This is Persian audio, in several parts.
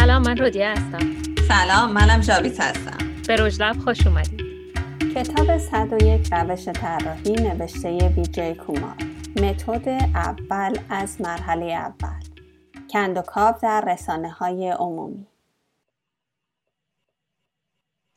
سلام من رودیه هستم. سلام منم جاویت هستم. به رجلب خوش اومدید. کتاب 101 روش طراحی نوشته ویجی کومار متد اول از مرحله اول. کندوکاو در رسانه های عمومی.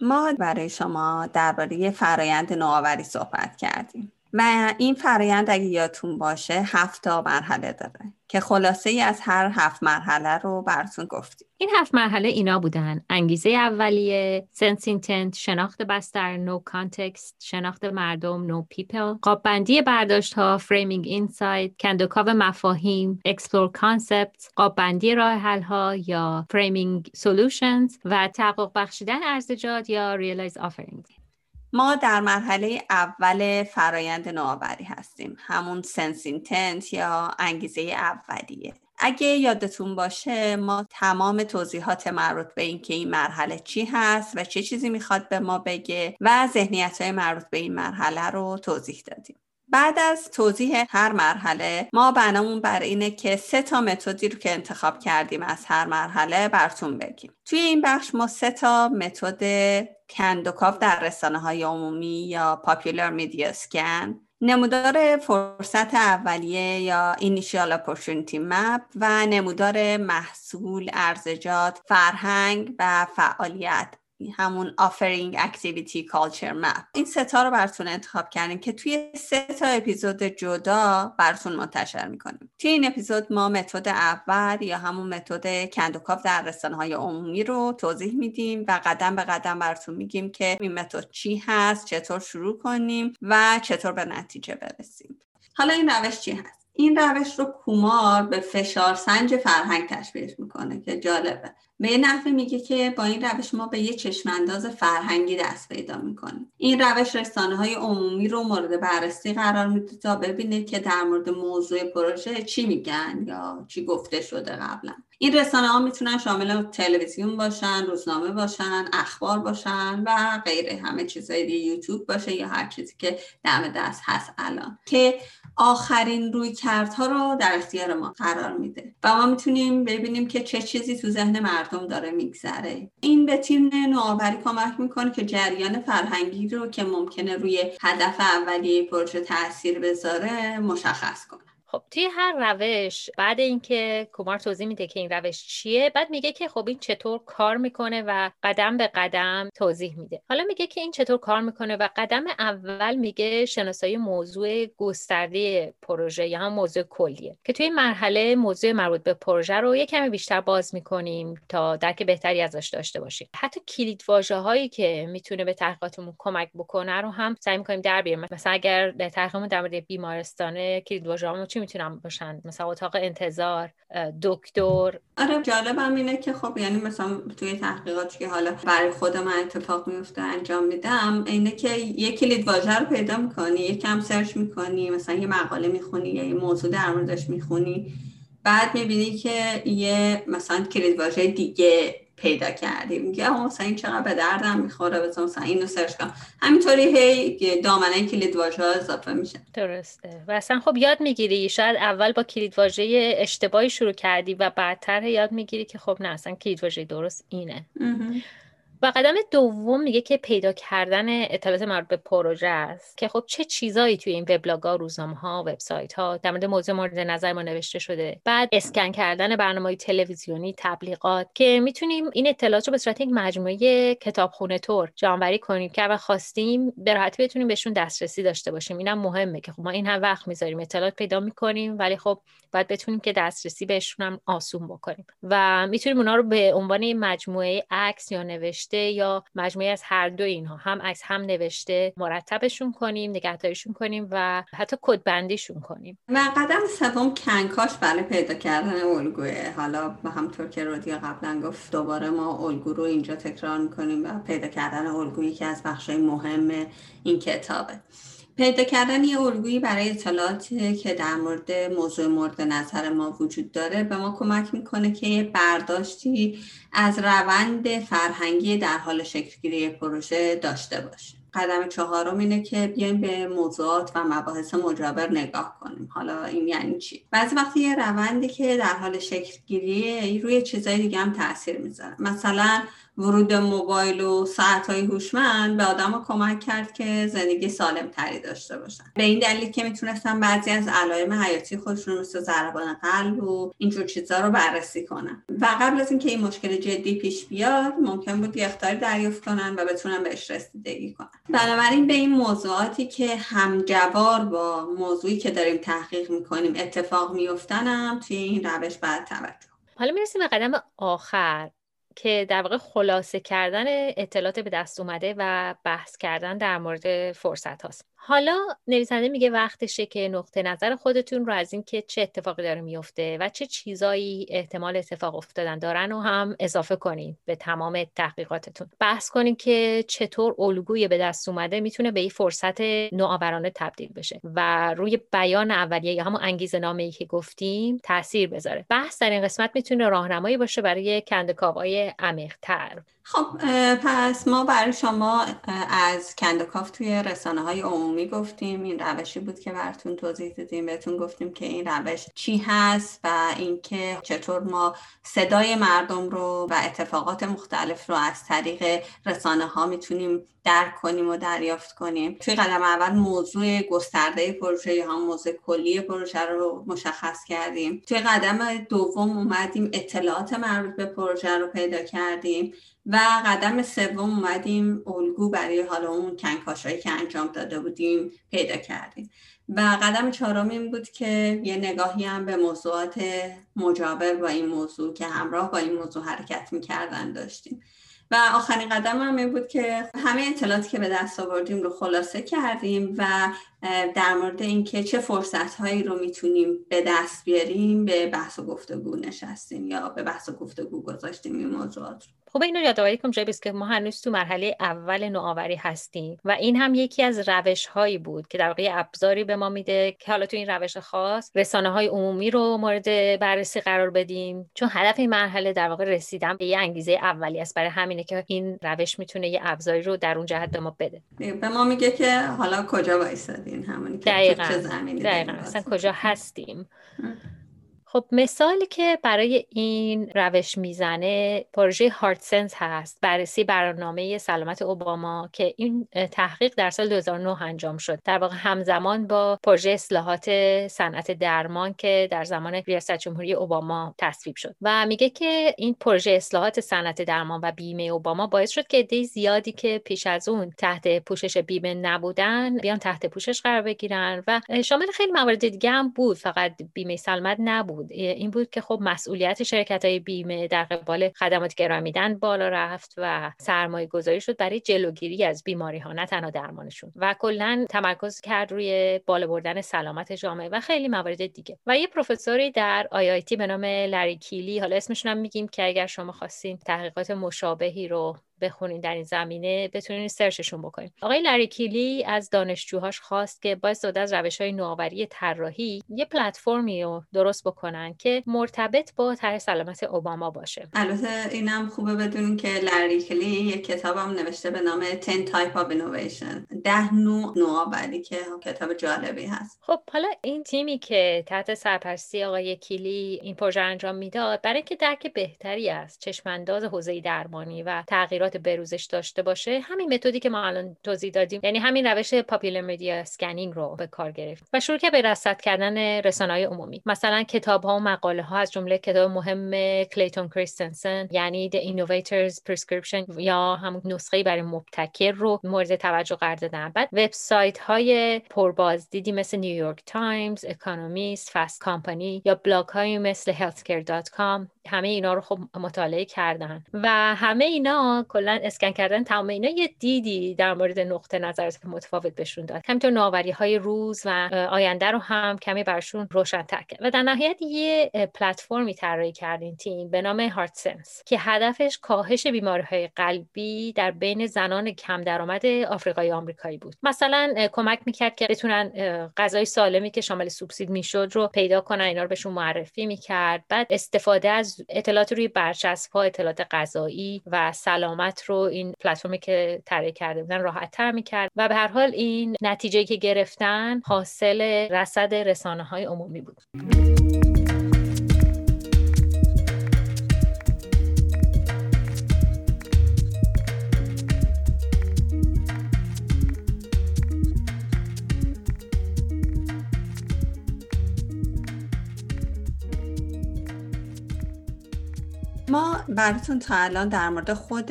ما برای شما درباره فرایند نوآوری صحبت کردیم و این فرایند اگه یادتون باشه هفت تا مرحله داره که خلاصه ای از هر هفت مرحله رو براتون گفتیم. این هفت مرحله اینا بودن. انگیزه اولیه Sense Intent شناخت بستر Know Context شناخت مردم Know People قاب‌بندی برداشت ها Framing Insight کندوکاو مفاهیم Explore Concept قاب‌بندی راه حل ها یا Framing Solutions و تحقق بخشیدن عرضه‌جات یا Realize Offering ما در مرحله اول فرایند نوآوری هستیم. همون Sense Intent یا انگیزه اولیه. اگه یادتون باشه ما تمام توضیحات مربوط به این که این مرحله چی هست و چه چیزی می‌خواد به ما بگه و ذهنیت های مربوط به این مرحله رو توضیح دادیم. بعد از توضیح هر مرحله ما بنامون بر اینه که سه تا متدی رو که انتخاب کردیم از هر مرحله براتون بگیم. توی این بخش ما سه تا متد کندوکاو در رسانه های عمومی یا Popular Media Scan نمودار فرصت اولیه یا Initial Opportunity Map و نمودار محصول، عرضه‌جات، فرهنگ و فعالیت. همون Offering Activity Culture Map این سه تا رو براتون انتخاب کردیم که توی سه تا اپیزود جدا براتون منتشر می‌کنیم. توی این اپیزود ما متد اول یا همون متد کندوکاو در رسانه های عمومی رو توضیح میدیم و قدم به قدم براتون میگیم که این متد چی هست چطور شروع کنیم و چطور به نتیجه برسیم. حالا این روش چی هست؟ این روش رو کومار به فشار سنج فرهنگ تشبیه می‌کنه که جالبه. به یه میگه که با این روش ما به یه چشمانداز فرهنگی دست پیدا می‌کنیم. این روش رسانه های عمومی رو مورد بررسی قرار میده تا ببینه که در مورد موضوع پروژه چی میگن یا چی گفته شده قبلا. این رسانه ها می‌تونن شامل تلویزیون باشن روزنامه باشن اخبار باشن و غیره. همه چیزهای یوتیوب باشه یا هر چیزی که دم دست هست الان. که آخرین روی کردها رو در اختیار ما قرار میده و ما می‌تونیم ببینیم که چه چیزی تو ذهن مردم داره میگذره. این به تیم نوآوری کمک می‌کنه که جریان فرهنگی رو که ممکنه روی هدف اولیه پروژه تاثیر بذاره مشخص کنه. خب توی هر روش بعد اینکه کمار توضیح میده که این روش چیه بعد میگه که خب این چطور کار می‌کنه و قدم به قدم توضیح میده. حالا میگه که این چطور کار می‌کنه و قدم اول میگه شناسایی موضوع گسترده پروژه یا هم موضوع کلیه که توی مرحله موضوع مربوط به پروژه رو یه کمی بیشتر باز می‌کنیم تا درک بهتری ازش داشته باشیم. حتی کلید واژه هایی که می‌تونه به تحقیقاتمون کمک بکنه رو هم سعی می‌کنیم در بیاریم. مثلا اگر تحقیقمون در مورد بیمارستان کلید می‌تونم باشن؟ مثلا اتاق انتظار دکتر. آره جالبم اینه که خب یعنی مثلا توی تحقیقاتی که حالا برای خود من اتفاق میفته انجام میدم اینه که یه کلید واژه رو پیدا می‌کنی یکم سرچ می‌کنی مثلا یه مقاله می‌خونی یا یه موضوع در موردش می‌خونی بعد می‌بینی که یه مثلا کلید واژه دیگه پیدا کردیم میگه مثلا این چقدر به دردم می‌خوره بذار مثلا اینو سرچ کنم همینطوری هی دامنه کلید واژه اضافه میشه. درسته. و اصلا خب یاد می‌گیری شاید اول با کلید واژه اشتباهی شروع کردی و بعدتر یاد می‌گیری که خب نه اصلا کلید واژه درست اینه. قدم دوم میگه که پیدا کردن اطلاعات مربوط به پروژه است که خب چه چیزایی توی این وبلاگ ها روزنامه ها وبسایت ها در مورد موضوع مورد نظر ما نوشته شده. بعد اسکن کردن برنامه تلویزیونی تبلیغات که می‌تونیم این اطلاعات رو به صورت یک مجموعه کتابخونه تور جمعآوری کنیم که اگر خواستیم به راحتی بتونیم بهشون دسترسی داشته باشیم. اینم مهمه که خب ما این هم وقت می‌ذاریم اطلاعات پیدا می‌کنیم ولی خب باید بتونیم که دسترسی بهشون هم آسون بکنیم. و می‌تونیم اونا رو به عنوان مجموعه عکس یا نوشته یا مجموعه از هر دو اینها هم عکس هم نوشته مرتبشون کنیم نگهداریشون کنیم و حتی کد بندیشون کنیم. و قدم سوم کنکاش برای پیدا کردن الگوه. حالا به همطور که رودیا قبلا گفت دوباره ما الگو رو اینجا تکرار می‌کنیم و پیدا کردن الگویی که از بخشای مهم این کتابه. پیدا کردن یه الگویی برای اطلاعاتی که در مورد موضوع مورد نظر ما وجود داره به ما کمک می‌کنه که یه برداشتی از روند فرهنگی در حال شکلگیری پروژه داشته باشیم قدم چهارم اینه که بیایم به موضوعات و مباحث مجاور نگاه کنیم. حالا این یعنی چی؟ بعضی وقتی یه روندی که در حال شکل گیریه روی چیزای دیگه هم تاثیر می‌ذاره. مثلا ورود موبایل و ساعت های هوشمند به آدم کمک کرد که زندگی سالم تری داشته باشن. به این دلیل که می‌تونستن بعضی از علائم حیاتی خودشون مثل ضربان قلب و اینجور چیزا رو بررسی کنن. و قبل از اینکه این مشکل جدی پیش بیاد ممکن بود اختاری دریافت کنن و بتونن بهش رسیدگی کنن. بنابراین به این موضوعاتی که همجوار با موضوعی که داریم تحقیق می‌کنیم اتفاق میفتنم توی این روش باید توجه حالا می‌رسیم به قدم آخر. که در واقع خلاصه کردن اطلاعات به دست اومده و بحث کردن در مورد فرصت هاست. حالا نویسنده میگه وقتشه که نقطه نظر خودتون رو از اینکه چه اتفاقی داره میفته و چه چیزایی احتمال اتفاق افتادن دارن و هم اضافه کنین به تمام تحقیقاتتون. بحث کنین که چطور الگوی به دست اومده می‌تونه به این فرصت نوآورانه تبدیل بشه و روی بیان اولیه یا همون انگیزه نامه ای که گفتیم تاثیر بذاره. بحث در این قسمت می‌تونه راهنمایی باشه برای کندکاوهای عمیق‌تر. خب پس ما برای شما از کندکاف توی رسانه های عمومی گفتیم این روشی بود که براتون توضیح دادیم بهتون گفتیم که این روش چی هست و اینکه چطور ما صدای مردم رو و اتفاقات مختلف رو از طریق رسانه ها می‌تونیم درک کنیم و دریافت کنیم. توی قدم اول موضوع گسترده پروژه یا موضوع کلی پروژه رو مشخص کردیم. توی قدم دوم اومدیم اطلاعات مربوط به پروژه رو پیدا کردیم. و قدم سوم اومدیم الگو برای حالا اون کنکاشایی که انجام داده بودیم پیدا کردیم. و قدم چهارم این بود که یه نگاهی هم به موضوعات مجاور با این موضوع که همراه با این موضوع حرکت می‌کردن داشتیم. و آخرین قدم هم این بود که همه اطلاعاتی که به دست آوردیم رو خلاصه کردیم و در مورد اینکه چه فرصت هایی رو می‌تونیم به دست بیاریم به بحث و گفتگو نشستیم یا به بحث و گفتگو گذاشتیم این موضوعات رو. خب اینو یادآوری کنم جای که ما هنوز تو مرحله اول نوآوری هستیم و این هم یکی از روش هایی بود که در واقع ابزاری به ما میده که حالا تو این روش خاص رسانه های عمومی رو مورد بررسی قرار بدیم. چون هدف این مرحله در واقع رسیدن به یه انگیزه اولی است. برای همینه که این روش می‌تونه یه ابزاری رو در اون جهت به ما بده. به ما میگه که حالا کجا وایسادین؟ همونی که دقیقاً. چه زمینی دقیقاً. کجا هستیم؟ خب مثالی که برای این روش می‌زنه پروژه هارت سنس هست بررسی برنامه سلامت اوباما که این تحقیق در سال 2009 انجام شد. در واقع همزمان با پروژه اصلاحات صنعت درمان که در زمان ریاست جمهوری اوباما تصویب شد و میگه که این پروژه اصلاحات صنعت درمان و بیمه اوباما باعث شد که عده زیادی که پیش از اون تحت پوشش بیمه نبودن بیان تحت پوشش قرار بگیرن و شامل خیلی موارد دیگه هم بود فقط بیمه سلامت نبود. این بود که خب مسئولیت شرکت های بیمه در قبال خدماتی که ارائه میدن بالا رفت و سرمایه گذاری شد برای جلوگیری از بیماری ها نه تنها درمانشون. و کلا تمرکز کرد روی بالا بردن سلامت جامعه و خیلی موارد دیگه. و یه پروفسوری در آی آی تی به نام لری کیلی حالا اسمشون هم میگیم که اگر شما خواستین تحقیقات مشابهی رو بخونین در این زمینه بتونین سرچشون بکنین. آقای لریکیلی از دانشجوهاش خواست که با استفاده از روش های نوآوری طراحی یه پلتفرمی رو درست بکنن که مرتبط با طرح سلامت اوباما باشه. البته اینم خوبه بدونین که لریکیلی یک کتابم نوشته به نام 10 Type of Innovation ده نوع نوآوری که کتاب جالبی هست. خب حالا این تیمی که تحت سرپرستی آقای کیلی این پروژه انجام می‌داد برای اینکه درک بهتری از چشم‌انداز حوزه درمانی و تغییرات تغییرات بروزش داشته باشه همین متدی که ما الان توضیح دادیم یعنی همین روش Popular Media Scanning رو به کار گرفت و شروع کرد به رصد کردن رسانه‌های عمومی. مثلا کتاب ها و مقاله ها از جمله کتاب مهم کلیتون کریستنسن یعنی The Innovators Prescription یا همون نسخه برای مبتکر رو مورد توجه قرار دادن. بعد وبسایت های پربازدیدی مثل نیویورک تایمز، اکونومیست، Fast Company یا بلاگ های مثل healthcare.com همه اینا رو خب مطالعه کردن. و همه اینا کلا اسکن کردن تمام اینا یه دیدی در مورد نقطه نظرات متفاوت بهشون داد. همینطور نوآوری های روز و آینده رو هم کمی برشون روشن کرد. و در نهایت یه پلتفرمی طراحی کردین تیم به نام هارت سنس که هدفش کاهش بیماری های قلبی در بین زنان کم درآمد آفریقایی آمریکایی بود. مثلا کمک می‌کرد که بتونن غذای سالمی که شامل سوبسید می‌شد رو پیدا کنن اینا رو بهشون معرفی می‌کرد. بعد استفاده از اطلاعات روی برچسب ها اطلاعات غذایی و سلامت رو این پلتفرمی که طراحی کرده بودن راحت تر می‌کرد و به هر حال این نتیجه که گرفتن حاصل رصد رسانه های عمومی بود. ما براتون تا الان در مورد خود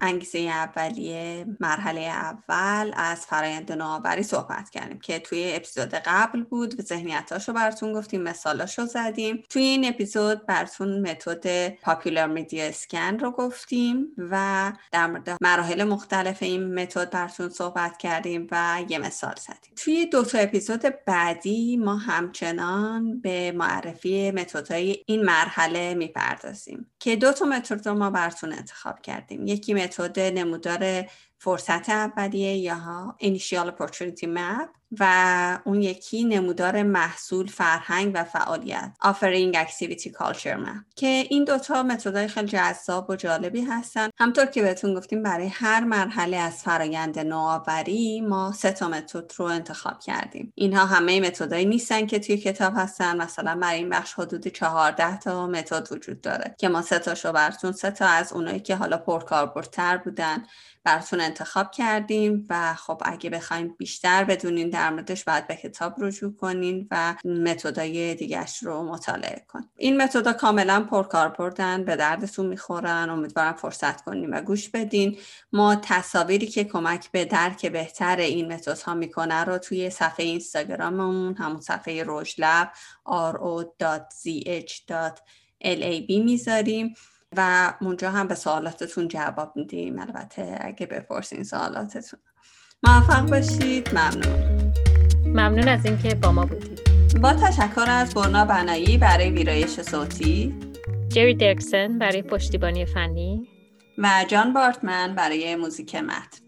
انگیزه اولیه مرحله اول از فرایند نوآوری صحبت کردیم که توی اپیزود قبل بود و ذهنیتاشو براتون گفتیم مثالاشو زدیم. توی این اپیزود براتون متد پاپولار میدیا اسکن رو گفتیم و در مورد مراحل مختلف این متد براتون صحبت کردیم و یه مثال زدیم. توی دو تا اپیزود بعدی ما همچنان به معرفی متدهای این مرحله می‌پردازیم که دو تا متد رو ما براتون انتخاب کردیم. یکی متد نمودار فرصت اولیه یا Initial Opportunity Map و اون یکی نمودار محصول فرهنگ و فعالیت Offering Activity Culture Map. که این دوتا متدای خیلی جذاب و جالبی هستن. همطور که بهتون گفتیم برای هر مرحله از فرایند نوآوری ما سه تا متد رو انتخاب کردیم. اینها همه متدایی نیستن که توی کتاب هستن. مثلا برای این بخش حدود 14 تا متد وجود داره که ما سه تاشو براتون سه تا از اونایی که حالا پرکاربردتر بودن براتون انتخاب کردیم و خب اگه بخوایم بیشتر بدونین در موردش باید به کتاب رجوع کنین و متدای دیگرش رو مطالعه کن. این متدا کاملا پرکاربردن به دردتون می‌خورن امیدوارم فرصت کنیم و گوش بدین. ما تصاویری که کمک به درک بهتر این متدها می‌کنه رو توی صفحه اینستاگراممون همون صفحه رژلب ro.zh.lab می‌ذاریم. و اونجا هم به سوالاتتون جواب میدیم. البته اگه بپرسین سوالاتتون. موفق باشید. ممنون. ممنون از اینکه با ما بودید. با تشکر از برنا بنایی برای ویرایش صوتی. جری درکسن برای پشتیبانی فنی. و جان بارتمن برای موزیک متن.